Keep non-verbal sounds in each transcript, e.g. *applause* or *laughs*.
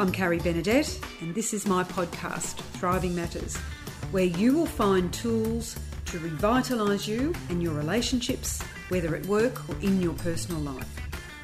I'm Carrie Benedette, and this is my podcast, Thriving Matters, where you will find tools to revitalise you and your relationships, whether at work or in your personal life.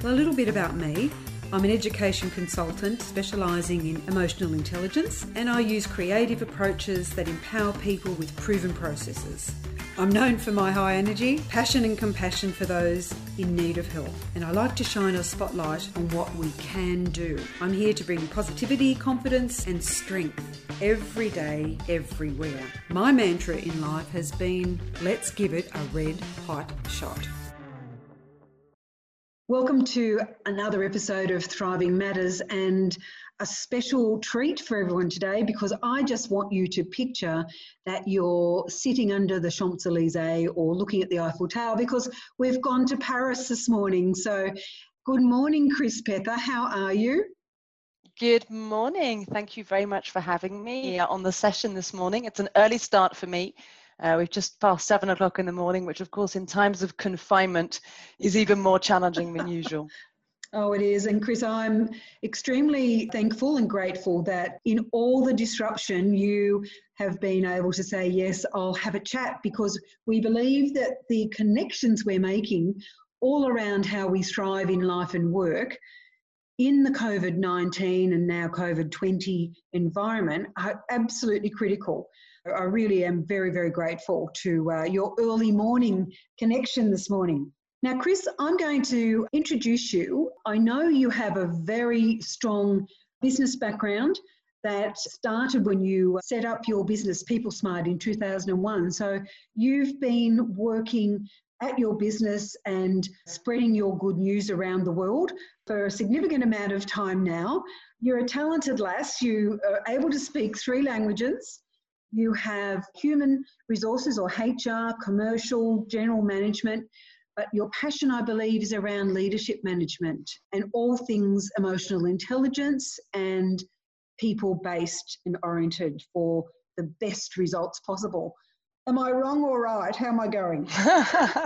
Well, a little bit about me. I'm an education consultant specialising in emotional intelligence, and I use creative approaches that empower people with proven processes. I'm known for my high energy, passion, and compassion for those in need of help, and I like to shine a spotlight on what we can do. I'm here to bring positivity, confidence, and strength every day, everywhere. My mantra in life has been let's give it a red hot shot. Welcome to another episode of Thriving Matters and a special treat for everyone today because I just want you to picture that you're sitting under the Champs Elysees or looking at the Eiffel Tower because we've gone to Paris this morning. So, good morning, Chris Pepper. How are you? Good morning. Thank you very much for having me on the session this morning. It's an early start for me. Uh, we've just passed seven o'clock in the morning, which, of course, in times of confinement is even more challenging than usual. *laughs* Oh, it is. And Chris, I'm extremely thankful and grateful that in all the disruption, you have been able to say, Yes, I'll have a chat because we believe that the connections we're making all around how we thrive in life and work in the COVID 19 and now COVID 20 environment are absolutely critical. I really am very, very grateful to uh, your early morning connection this morning. Now, Chris, I'm going to introduce you. I know you have a very strong business background that started when you set up your business, People Smart, in 2001. So you've been working at your business and spreading your good news around the world for a significant amount of time now. You're a talented lass. You are able to speak three languages. You have human resources or HR, commercial, general management. But your passion, I believe, is around leadership management and all things emotional intelligence and people based and oriented for the best results possible. Am I wrong or right? How am I going?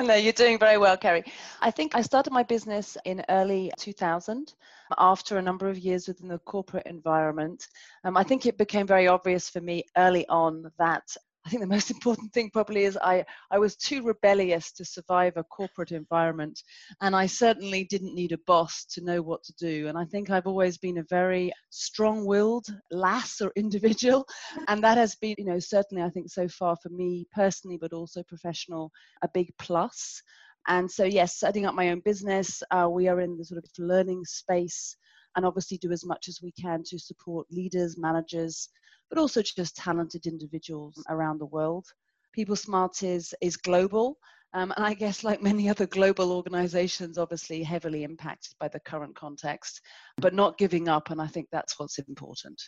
*laughs* no, you're doing very well, Carrie. I think I started my business in early 2000 after a number of years within the corporate environment. Um, I think it became very obvious for me early on that I think the most important thing probably is I, I was too rebellious to survive a corporate environment. And I certainly didn't need a boss to know what to do. And I think I've always been a very strong willed lass or *laughs* individual. And that has been, you know, certainly I think so far for me personally, but also professional, a big plus. And so, yes, setting up my own business, uh, we are in the sort of learning space and obviously do as much as we can to support leaders, managers, but also just talented individuals around the world. People Smart is, is global. Um, and I guess, like many other global organizations, obviously heavily impacted by the current context, but not giving up. And I think that's what's important.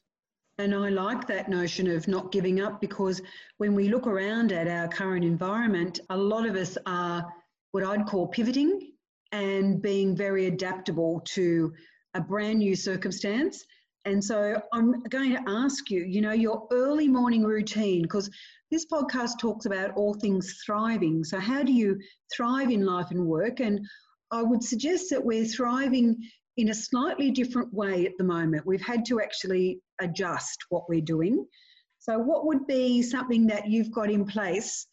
And I like that notion of not giving up because when we look around at our current environment, a lot of us are what I'd call pivoting and being very adaptable to a brand new circumstance. And so I'm going to ask you, you know, your early morning routine, because this podcast talks about all things thriving. So, how do you thrive in life and work? And I would suggest that we're thriving in a slightly different way at the moment. We've had to actually adjust what we're doing. So, what would be something that you've got in place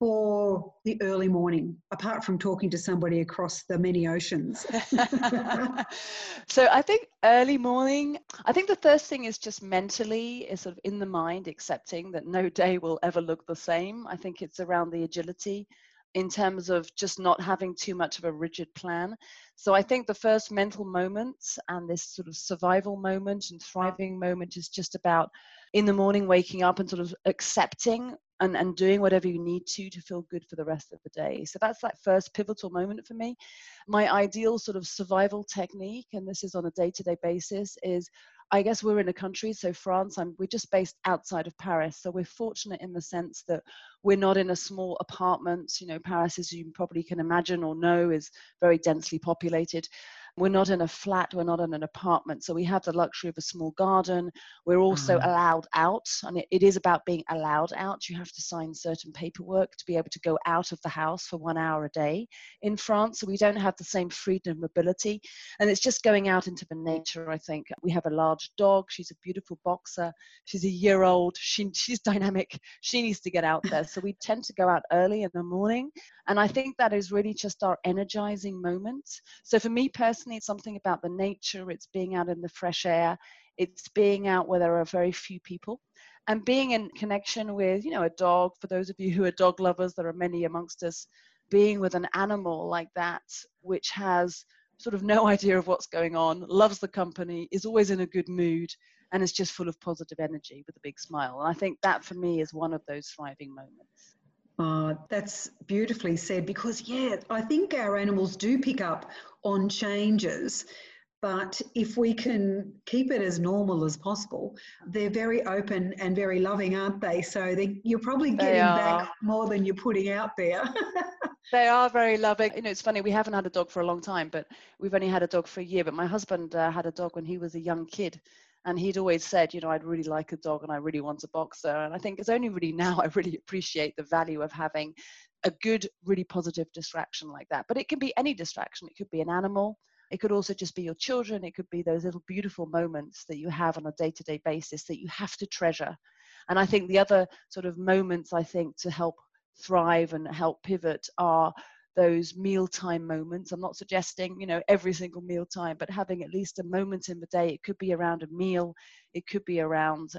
for the early morning, apart from talking to somebody across the many oceans? *laughs* so I think early morning, I think the first thing is just mentally, is sort of in the mind, accepting that no day will ever look the same. I think it's around the agility in terms of just not having too much of a rigid plan. So I think the first mental moment and this sort of survival moment and thriving moment is just about in the morning waking up and sort of accepting and, and doing whatever you need to to feel good for the rest of the day. So that's that first pivotal moment for me. My ideal sort of survival technique, and this is on a day to day basis, is I guess we're in a country, so France, I'm, we're just based outside of Paris. So we're fortunate in the sense that we're not in a small apartment. You know, Paris, as you probably can imagine or know, is very densely populated we're not in a flat, we're not in an apartment. So we have the luxury of a small garden. We're also mm. allowed out, and it, it is about being allowed out. You have to sign certain paperwork to be able to go out of the house for one hour a day in France. So we don't have the same freedom of mobility. And it's just going out into the nature, I think. We have a large dog. She's a beautiful boxer. She's a year old. She, she's *laughs* dynamic. She needs to get out there. So we tend to go out early in the morning. And I think that is really just our energizing moment. So for me personally, it's something about the nature, it's being out in the fresh air, it's being out where there are very few people and being in connection with you know a dog for those of you who are dog lovers there are many amongst us being with an animal like that which has sort of no *laughs* idea of what's going on loves the company is always in a good mood and is just full of positive energy with a big smile and i think that for me is one of those thriving moments. Uh, that's beautifully said because, yeah, I think our animals do pick up on changes, but if we can keep it as normal as possible, they're very open and very loving, aren't they? So they, you're probably getting back more than you're putting out there. *laughs* they are very loving. You know, it's funny, we haven't had a dog for a long time, but we've only had a dog for a year. But my husband uh, had a dog when he was a young kid and he'd always said you know i'd really like a dog and i really want a boxer and i think it's only really *laughs* now i really appreciate the value of having a good really positive distraction like that but it can be any distraction it could be an animal it could also just be your children it could be those little beautiful moments that you have on a day-to-day basis that you have to treasure and i think the other sort of moments i think to help thrive and help pivot are those mealtime moments. I'm not suggesting, you know, every single mealtime, but having at least a moment in the day. It could be around a meal, it could be around,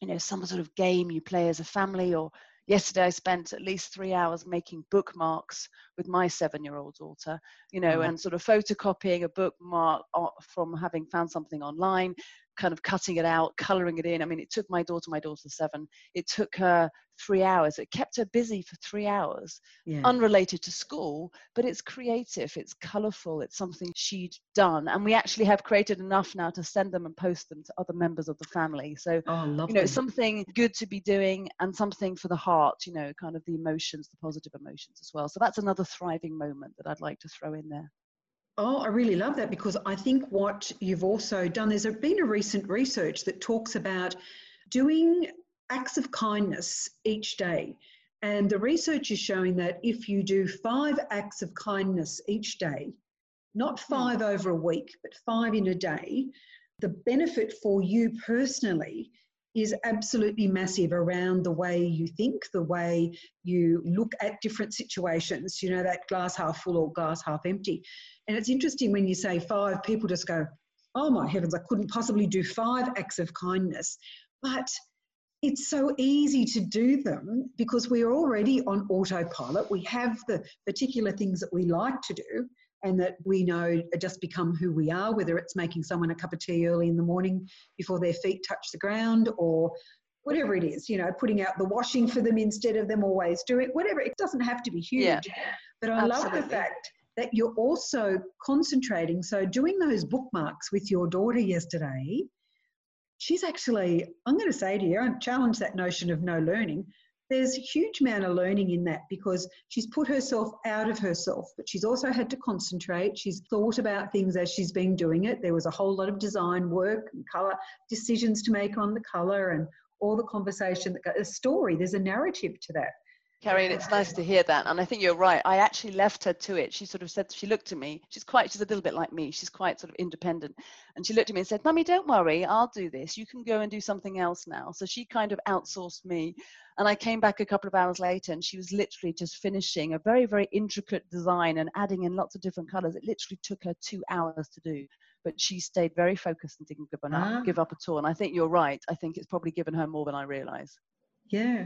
you know, some sort of game you play as a family. Or yesterday, I spent at least three hours making bookmarks with my seven-year-old daughter, you know, mm. and sort of photocopying a bookmark from having found something online, kind of cutting it out, coloring it in. I mean, it took my daughter, my daughter's seven, it took her three hours. It kept her busy for three hours, yeah. unrelated to school, but it's creative, it's colorful, it's something she'd done. And we actually have created enough now to send them and post them to other members of the family. So, oh, you know, it's something good to be doing and something for the heart, you know, kind of the emotions, the positive emotions as well. So that's another thriving moment that I'd like to throw in there. Oh, I really love that because I think what you've also done, there's been a recent research that talks about doing acts of kindness each day. And the research is showing that if you do five acts of kindness each day, not hmm. five over a week, but five in a day, the benefit for you personally is absolutely massive around the way you think, the way you look at different situations, you know, that glass half full or glass half empty. And it's interesting when you say five, people just go, oh my heavens, I couldn't possibly do five acts of kindness. But it's so easy to do them because we're already on autopilot. We have the particular things that we like to do and that we know just become who we are, whether it's making someone a cup of tea early in the morning before their feet touch the ground or whatever it is, you know, putting out the washing for them instead of them always doing it, whatever. It doesn't have to be huge. Yeah, but I absolutely. love the fact that you're also concentrating. So, doing those bookmarks with your daughter yesterday, she's actually, I'm going to say to you, I challenge that notion of no learning. There's a huge amount of learning in that because she's put herself out of herself, but she's also had to concentrate. She's thought about things as she's been doing it. There was a whole lot of design work and colour decisions to make on the colour and all the conversation that a story. There's a narrative to that. Carrie, it's nice to hear that. And I think you're right. I actually left her to it. She sort of said, she looked at me. She's quite, she's a little bit like me. She's quite sort of independent. And she looked at me and said, Mummy, don't worry. I'll do this. You can go and do something else now. So she kind of outsourced me. And I came back a couple of hours later and she was literally just finishing a very, very intricate design and adding in lots of different colors. It literally took her two hours to do. But she stayed very focused and didn't give up, ah. give up at all. And I think you're right. I think it's probably given her more than I realize. Yeah,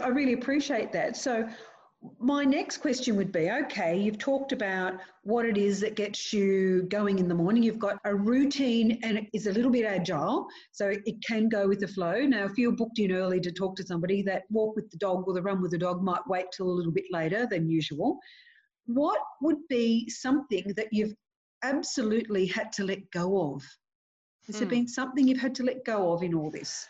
I really appreciate that. So, my next question would be okay, you've talked about what it is that gets you going in the morning. You've got a routine and it is a little bit agile, so it can go with the flow. Now, if you're booked in early to talk to somebody, that walk with the dog or the run with the dog might wait till a little bit later than usual. What would be something that you've absolutely had to let go of? Has hmm. there been something you've had to let go of in all this?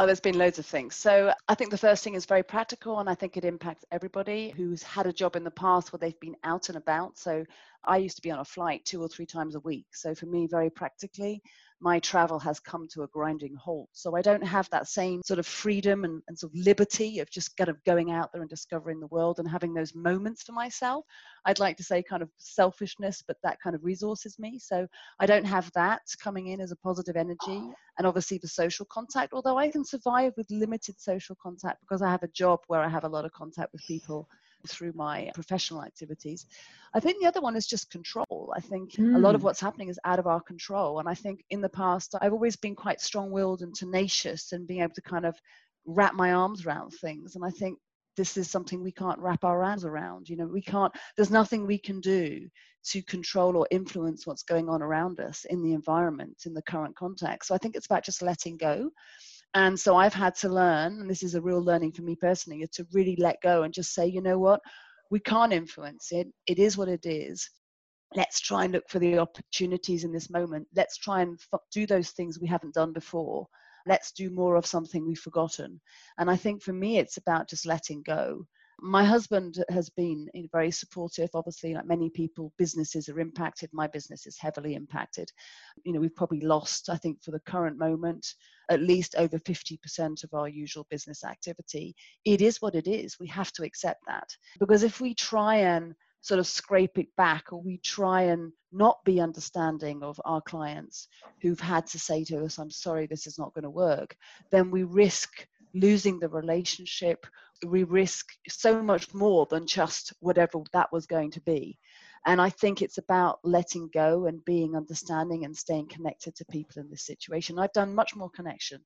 Oh, there's been loads of things. So I think the first thing is very practical, and I think it impacts everybody who's had a job in the past where they've been out and about. So I used to be on a flight two or three times a week. So for me, very practically, my travel has come to a grinding halt. So I don't have that same sort of freedom and, and sort of liberty of just kind of going out there and discovering the world and having those moments for myself. I'd like to say kind of selfishness, but that kind of resources me. So I don't have that coming in as a positive energy. And obviously the social contact, although I can survive with limited social contact because I have a job where I have a lot of contact with people through my professional activities. I think the other one is just control. I think mm. a lot of hmm. what's happening is out of our control. And I think in the past, I've always been quite strong willed and tenacious and being able to kind of wrap my arms around things. And I think this is something we can't wrap our arms around. You know, we can't, there's nothing we can do to control or influence what's going on around us in the environment, in the current context. So I think it's about just letting go and so I've had to learn, and this is a real learning for me personally, to really let go and just say, you know what, we can't influence it. It is what it is. Let's try and look for the opportunities in this moment. Let's try and f- do those things we haven't done before. Let's do more of something we've forgotten. And I think for me, it's about just letting go my husband has been eh, very supportive. Obviously like many people businesses are impacted. My business is heavily impacted. You know we've probably lost i think for the current moment at least over 50% of our usual business activity. It is what it is. We have to accept that. Because if we try and sort of scrape it back or we try and not be understanding of our clients who've had to say to us i'm sorry this is not going to work then we risk losing the relationship we risk so much more than just whatever that was going to be. And i think it's about letting go and being understanding and staying connected to people in this situation. I've done much more connection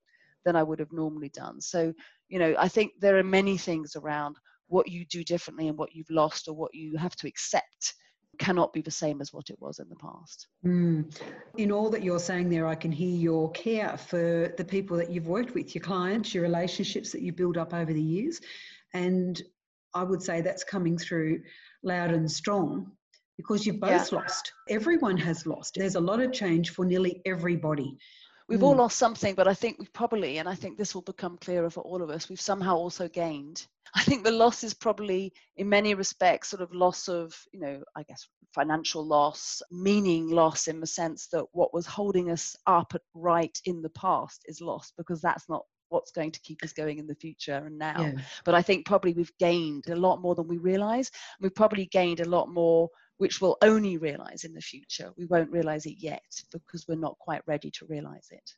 than i would have normally done. So you know i think there are many things around what you do differently and what you've lost or what you have to accept cannot be the same as what it was in the past. Mm. In all that you're saying there, I can hear your care for the people that you've worked with, your clients, your relationships that you build up over the years. And I would say that's coming through loud and strong because you've both yeah. lost. Everyone has lost. There's a lot of change for nearly everybody. We've mm. all lost something, but I think we've probably, and I think this will become clearer for all of us, we've somehow also gained. *laughs* I think the loss is probably, in many respects, sort of loss of, you know, I guess financial loss, meaning loss in the sense that what was holding us up at right in the past is lost because that's not what's going to keep us going in the future and now. Yeah. But I think probably we've gained a lot more than we realize. We've probably gained a lot more which we'll only realize in the future. We won't realize it yet because we're not quite ready to realize it.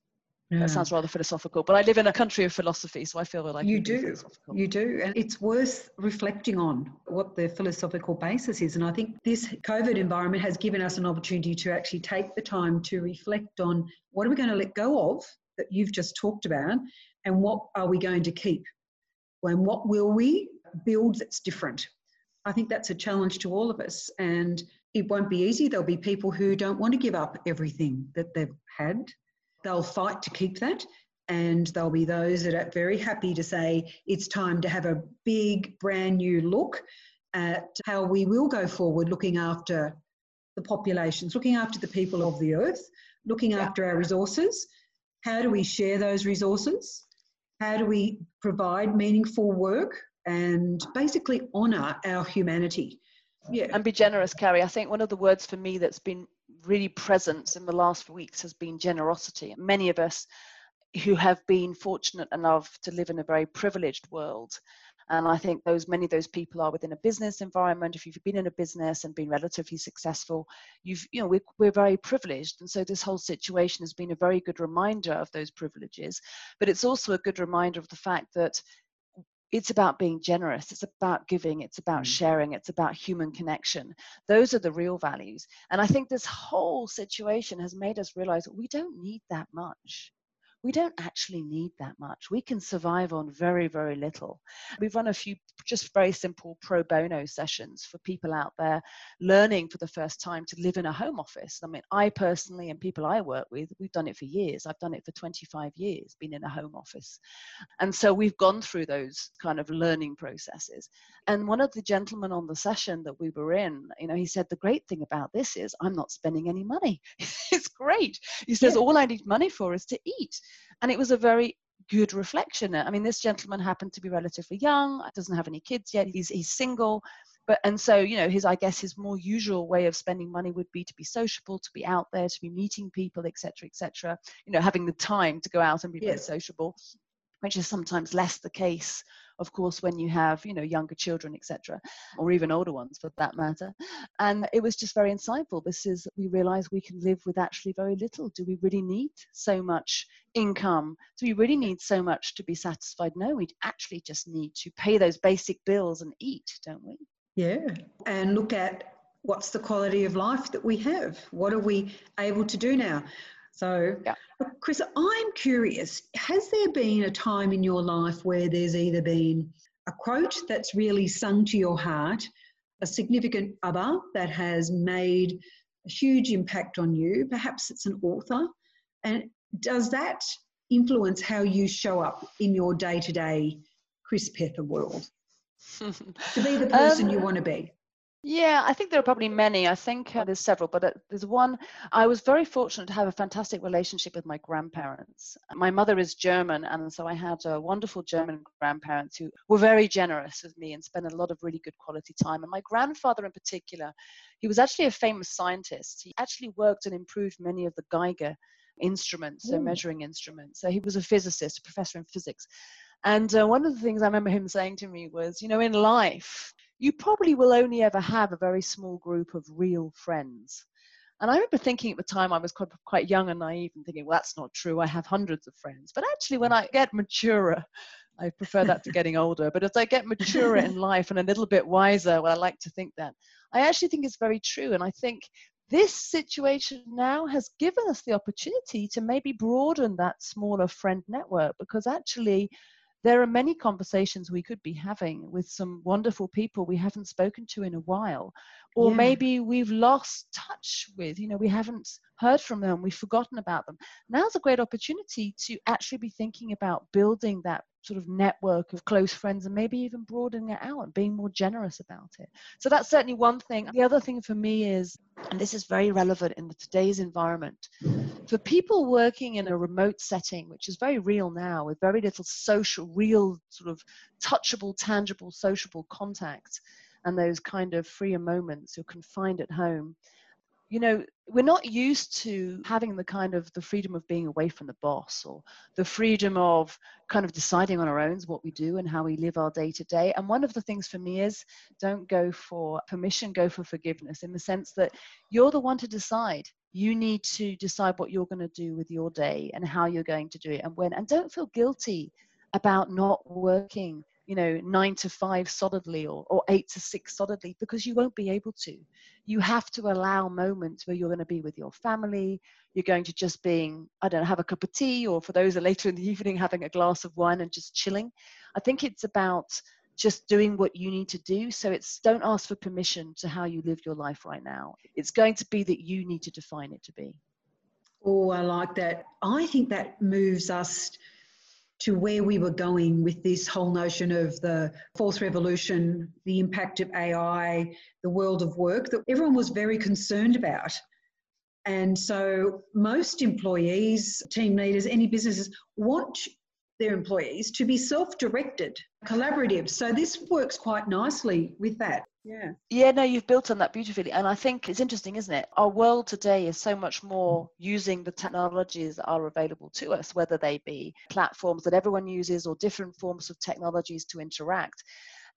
Yeah. That sounds rather philosophical, but I live in a country of philosophy, so I feel like you do. You do, and it's worth reflecting on what the philosophical basis is. And I think this COVID environment has given us an opportunity to actually take the time to reflect on what are we going to let go of that you've just talked about, and what are we going to keep, and what will we build that's different. I think that's a challenge to all of us. And it won't be easy. There'll be people who don't want to give up everything that they've had. They'll fight to keep that. And there'll be those that are very happy to say it's time to have a big, brand new look at how we will go forward looking after the populations, looking after the people of the earth, looking yeah. after our resources. How do we share those resources? How do we provide meaningful work and basically honour our humanity. Yeah. And be generous, Carrie. I think one of the words for me that's been really present in the last weeks has been generosity. Many of us who have been fortunate enough to live in a very privileged world and i think those many of those people are within a business environment if you've been in a business and been relatively successful you've you know we're, we're very privileged and so this whole situation has been a very good reminder of those privileges but it's also a good reminder of the fact that it's about being generous. It's about giving. It's about mm. sharing. It's about human connection. Those are the real values. And i think this whole situation has made us realize we don't need that much we don't actually need that much. We can survive on very, very little. We've run a few just very simple pro bono sessions for people out there learning for the first time to live in a home office. I mean, I personally and people I work with, we've done it for years. I've done it for 25 years, been in a home office. And so we've gone through those kind of learning processes. And one of the gentlemen on the session that we were in, you know, he said, the great thing about this is I'm not spending any money. *laughs* it's great. He says, yeah. all I need money for is to eat and it was a very good reflection. I mean, this gentleman happened to be relatively young, doesn't have any kids yet, he's, he's single. But and so you know his I guess his more usual way of spending money would be to be sociable, to be out there, to be meeting people, etc., etc. You know, having the time to go out and be yes. very sociable, which is sometimes less the case of course when you have you know younger children etc or even older ones for that matter. And it was just very insightful. This is we realize we can live with actually very little. Do we really need so much income? Do we really need so much to be satisfied? No we actually just need to pay those basic bills and eat don't we? Yeah. And look at what's the quality of life that we have. What are we able to do now so, yeah. Chris, I'm curious has there been a time in your life where there's either been a quote that's really sung to your heart, a significant other that has made a huge impact on you? Perhaps it's an author. And does that influence how you show up in your day to day Chris Pether world? *laughs* to be the person um, you want to be? Yeah, I think there are probably many. I think uh, there's several, but uh, there's one. I was very fortunate to have a fantastic relationship with my grandparents. My mother is German, and so I had uh, wonderful German grandparents who were very generous with me and spent a lot of really good quality time. And my grandfather, in particular, he was actually a famous scientist. He actually worked and improved many of the Geiger instruments, so measuring instruments. So he was a physicist, a professor in physics. And uh, one of the things I remember him saying to me was, you know, in life, you probably will only ever have a very small group of real friends. And I remember thinking at the time I was quite, quite young and naive and thinking, well, that's not true. I have hundreds of friends. But actually, when I get maturer, I prefer that to getting older. But as I get maturer in *laughs* life and a little bit wiser, well, I like to think that, I actually think it's very true. And I think this situation now has given us the opportunity to maybe broaden that smaller friend network because actually there are many conversations we could be having with some wonderful people we haven't spoken to in a while or yeah. maybe we've lost touch with you know we haven't heard from them we've forgotten about them. Now's a great opportunity to actually be thinking about building that sort of network of close friends and maybe even broadening it out and being more generous about it. So that's certainly one thing. The other thing for me is and this is very relevant in today's environment for people working in a remote setting which is very real now with very little social real sort of touchable tangible sociable contact and those kind of freer moments you're confined at home you know we're not used to having the kind of the freedom of being away from the boss or the freedom of kind of deciding on our own what we do and how we live our day to day. And one of the things for me is don't go for permission go for forgiveness in the sense that you're the one to decide. You need to decide what you're going to do with your day and how you're going to do it and when. And don't feel guilty about not working you know nine to five solidly or, or eight to six solidly because you won't be able to. You have to allow moments where you're going to be with your family. You're going to just being i don't know have a cup of tea or for those are later in the *laughs* evening having a glass of wine and just chilling. I think it's about just doing what you need to do. So it's don't ask for permission to how you live your life right now. It's going to be that you need to define it to be. Oh i like that. I think that moves us to where we were going with this whole notion of the fourth revolution, the impact of AI, the world of work that everyone was very concerned about. And so most employees, team leaders, any businesses want their employees to be self directed, collaborative. So this works quite nicely with that. Yeah. Yeah, no, you've built on that beautifully. And I think it's interesting, isn't it? Our world today is so much more using the technologies that are available to us, whether they be platforms that everyone uses or different forms of technologies to interact.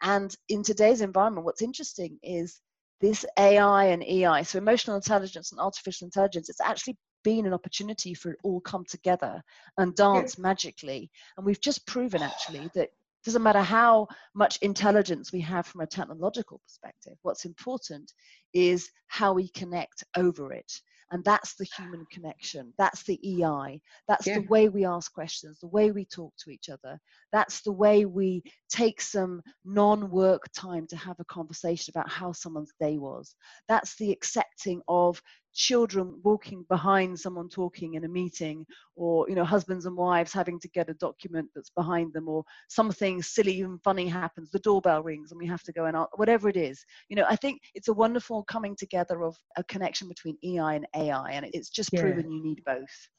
And in today's environment, what's interesting is this AI and EI, so emotional intelligence and artificial intelligence, it's actually been an opportunity for it all come together and dance magically. And we've just proven actually that doesn't matter how much intelligence we have from a technological perspective. What's important is how we connect over it. And that's the human connection. That's the EI. That's yeah. the way we ask questions, the way we talk to each other. That's the way we take some non work time to have a conversation about how someone's day was. That's the accepting of children walking behind someone talking in a meeting or you know husbands and wives having to get a document that's behind them or something silly and funny happens the doorbell rings and we have to go and whatever it is you know i think it's a wonderful coming together of a connection between ei and ai and it's just yeah. proven you need both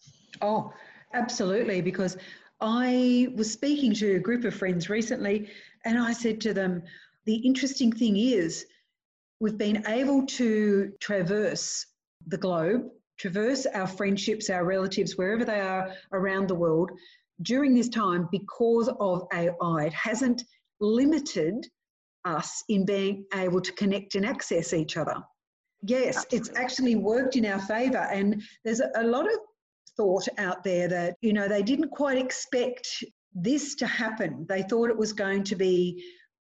oh absolutely because I was speaking to a group of friends recently, and I said to them, The interesting thing is, we've been able to traverse the globe, traverse our friendships, our relatives, wherever they are around the world during this time because of AI. It hasn't limited us in being able to connect and access each other. Yes, Absolutely. it's actually worked in our favour. And there's a, a lot of thought out there that, you know, they didn't quite expect this to happen. They thought it was going to be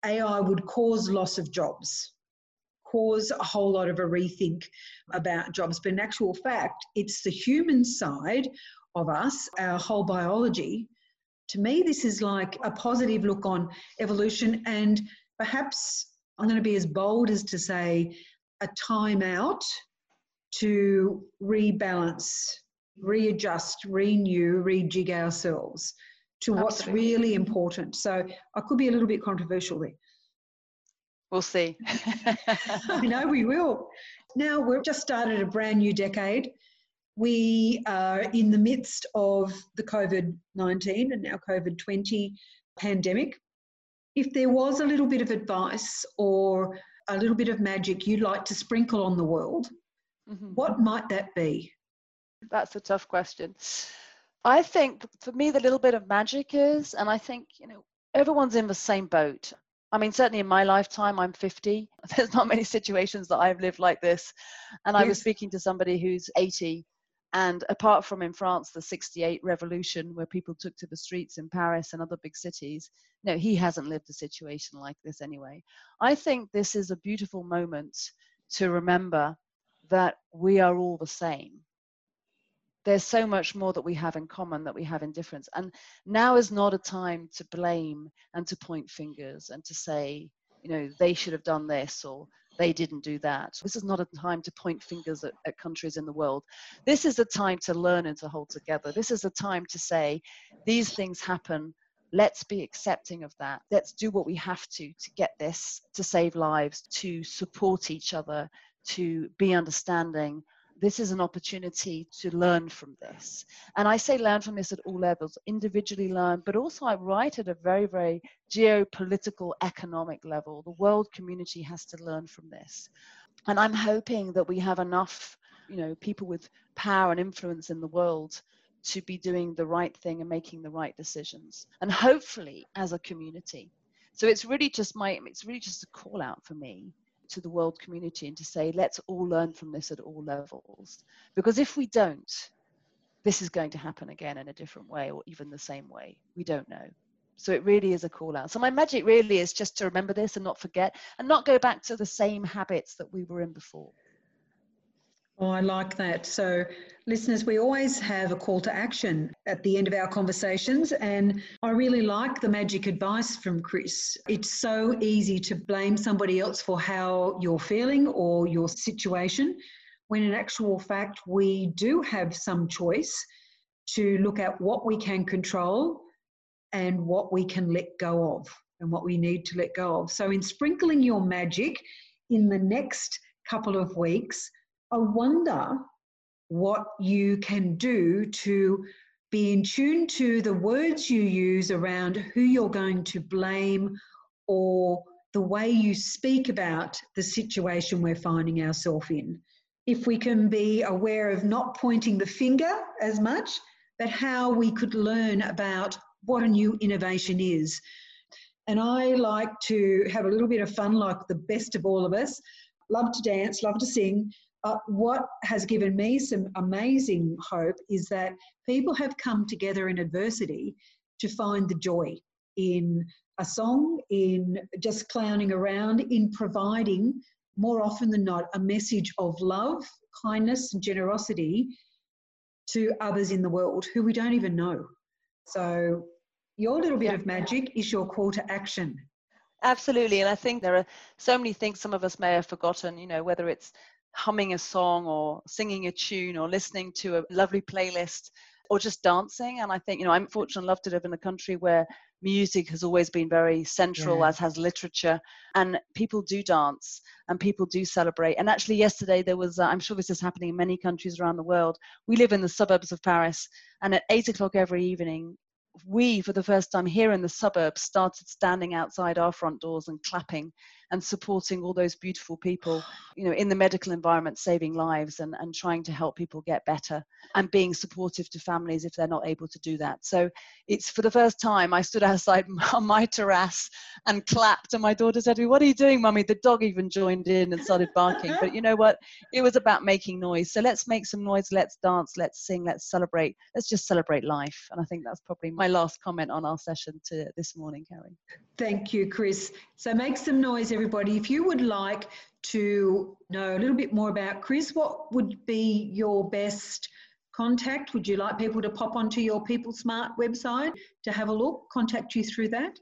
AI would cause loss of jobs, cause a whole lot of a rethink about jobs. But in actual fact, it's the human side of us, our whole biology. To me, this is like a positive look on evolution and perhaps I'm going to be as bold as to say a time out to rebalance, readjust, renew, rejig ourselves to what's Absolutely. really important. So I could be a little bit controversial there. We'll see. *laughs* I know we will. Now we've just started a brand new decade. We are in the midst of the COVID 19 and now COVID 20 pandemic. If there was a little bit of advice or a little bit of magic you'd like to sprinkle on the world, mm-hmm. what might that be? That's a tough question. I think for me, the little bit of magic is, and I think, you know, everyone's in the same boat. I mean, certainly in my lifetime, I'm 50. *laughs* There's not many situations that I've lived like this. And yes. I was speaking to somebody who's 80 and apart from in France, the 68 revolution, where people took to the streets in Paris and other big cities, no, he hasn't lived a situation like this anyway. I think this is a beautiful moment to remember that we are all the same. There's so much more that we have in common that we have in difference. And now is not a time to blame and to point fingers and to say, you know, they should have done this or they didn't do that. This is not a time to point fingers at, at, countries in the world. This is a time to learn and to hold together. This is a time to say, these things happen. Let's be accepting of that. Let's do what we have to to get this, to save lives, to support each other, to be understanding, this is an opportunity to learn from this. And I say learn from this at all levels, individually learn, but also I write at a very, very geopolitical, economic level. The world community has to learn from this. And I'm hoping that we have enough, you know, people with power and influence in the world to be doing the right thing and making the right decisions. And hopefully as a community. So it's really just my, it's really just a call out for me to the world community and to say, let's all learn from this at all levels. Because if we don't, this is going to happen again in a different way or even the same way. We don't know. So it really is a call out. So my magic really is just to remember this and not forget and not go back to the same habits that we were in before. Oh, I like that. So, listeners, we always have a call to action at the end of our conversations. And I really like the magic advice from Chris. It's so easy to blame somebody else for how you're feeling or your situation, when in actual fact, we do have some choice to look at what we can control and what we can let go of and what we need to let go of. So, in sprinkling your magic in the next couple of weeks, I wonder what you can do to be in tune to the words you use around who you're going to blame or the way you speak about the situation we're finding ourselves in. If we can be aware of not pointing the finger as much, but how we could learn about what a new innovation is. And I like to have a little bit of fun, like the best of all of us. Love to dance, love to sing, uh, what has given me some amazing hope is that people have come together in adversity to find the joy in a song, in just clowning around, in providing more often than not a message of love, kindness, and generosity to others in the world who we don't even know. So, your little bit of magic is your call to action. Absolutely. And I think there are so many things some of us may have forgotten, you know, whether it's humming a song or singing a tune or listening to a lovely playlist or just dancing. And I think, you know, I'm fortunate enough to live in a country where music has always been very central, yeah. as has literature. And people do dance and people do celebrate. And actually, yesterday there was, uh, I'm sure this is happening in many countries around the world. We live in the suburbs of Paris, and at eight o'clock every evening, we, for the first time here in the suburbs, started standing outside our front doors and clapping and supporting all those beautiful people, you know, in the medical environment, saving lives and, and trying to help people get better and being supportive to families if they're not able to do that. So it's for the first time I stood outside on *laughs* my terrace and clapped, and my daughter said to me, What are you doing, mummy? The dog even joined in and started barking. But you know what? It was about making noise. So let's make some noise, let's dance, let's sing, let's celebrate. Let's just celebrate life. And I think that's probably my last comment on our session to this morning, Carrie. Thank you, Chris. So make some noise, everybody. If you would like to know a little bit more about Chris, what would be your best contact? Would you like people to pop onto your People Smart website to have a look, contact you through that?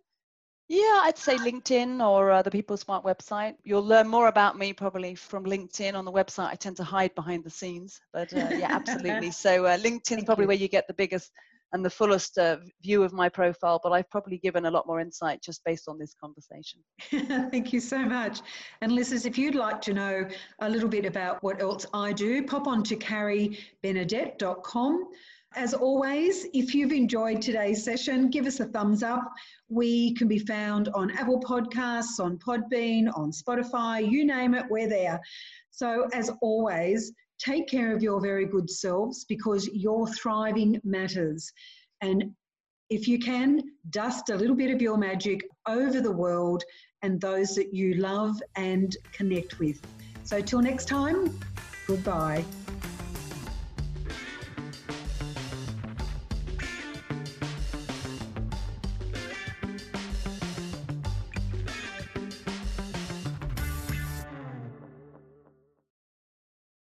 Yeah, I'd say LinkedIn or uh, the People Smart website. You'll learn more about me probably from LinkedIn. On the website, I tend to hide behind the scenes, but uh, yeah, absolutely. *laughs* So uh, LinkedIn's probably you. where you get the biggest and the fullest uh, view of my profile, but I've probably given a lot more insight just based on this conversation. *laughs* Thank you so much. And listeners, if you'd like to know a little bit about what else I do, pop on to carriebenedette.com. As always, if you've enjoyed today's session, give us a thumbs up. We can be found on Apple Podcasts, on Podbean, on Spotify, you name it, we're there. So, as always, Take care of your very good selves because your thriving matters. And if you can, dust a little bit of your magic over the world and those that you love and connect with. So, till next time, goodbye.